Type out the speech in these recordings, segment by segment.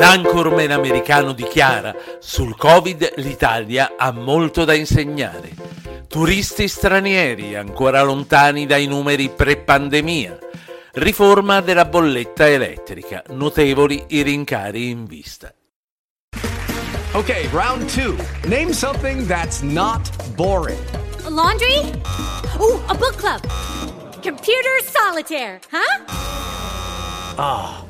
L'anchorman americano dichiara, sul Covid l'Italia ha molto da insegnare. Turisti stranieri ancora lontani dai numeri pre-pandemia. Riforma della bolletta elettrica, notevoli i rincari in vista. Ok, round 2. Name something that's not boring. A laundry? Ooh, a book club. Computer solitaire, huh? Ah, oh,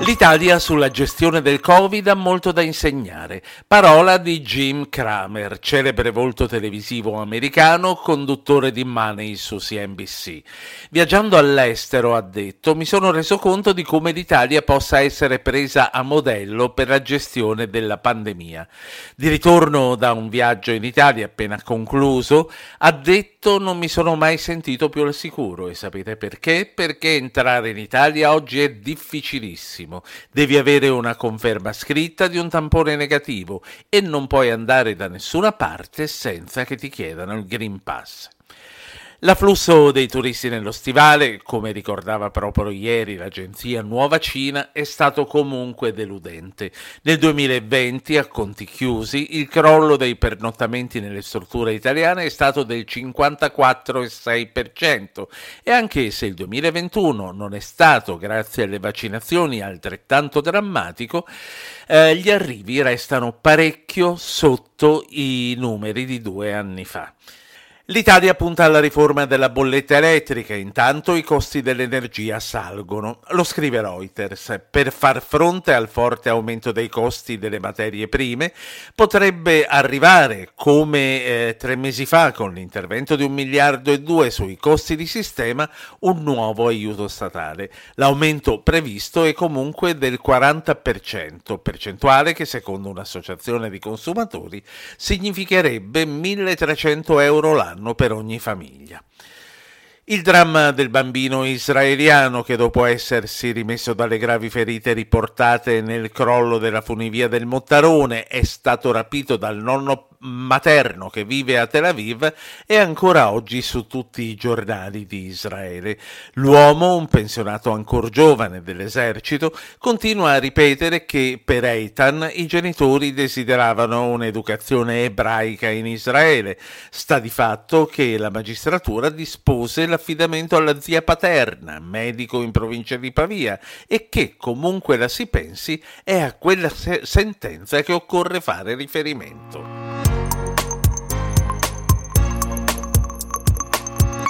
L'Italia sulla gestione del Covid ha molto da insegnare. Parola di Jim Cramer, celebre volto televisivo americano, conduttore di Money su CNBC. Viaggiando all'estero, ha detto, mi sono reso conto di come l'Italia possa essere presa a modello per la gestione della pandemia. Di ritorno da un viaggio in Italia appena concluso, ha detto non mi sono mai sentito più al sicuro e sapete perché? Perché entrare in Italia oggi è difficilissimo benissimo, devi avere una conferma scritta di un tampone negativo e non puoi andare da nessuna parte senza che ti chiedano il Green Pass. L'afflusso dei turisti nello stivale, come ricordava proprio ieri l'agenzia Nuova Cina, è stato comunque deludente. Nel 2020, a conti chiusi, il crollo dei pernottamenti nelle strutture italiane è stato del 54,6% e anche se il 2021 non è stato, grazie alle vaccinazioni, altrettanto drammatico, eh, gli arrivi restano parecchio sotto i numeri di due anni fa. L'Italia punta alla riforma della bolletta elettrica, intanto i costi dell'energia salgono. Lo scrive Reuters. Per far fronte al forte aumento dei costi delle materie prime, potrebbe arrivare, come eh, tre mesi fa con l'intervento di un miliardo e due sui costi di sistema, un nuovo aiuto statale. L'aumento previsto è comunque del 40%, percentuale che secondo un'associazione di consumatori significherebbe 1300 euro l'anno anno per ogni famiglia. Il dramma del bambino israeliano che dopo essersi rimesso dalle gravi ferite riportate nel crollo della funivia del Mottarone è stato rapito dal nonno materno che vive a Tel Aviv è ancora oggi su tutti i giornali di Israele. L'uomo, un pensionato ancora giovane dell'esercito, continua a ripetere che per Eitan i genitori desideravano un'educazione ebraica in Israele. Sta di fatto che la magistratura dispose l'affidamento alla zia paterna, medico in provincia di Pavia, e che comunque la si pensi è a quella se- sentenza che occorre fare riferimento.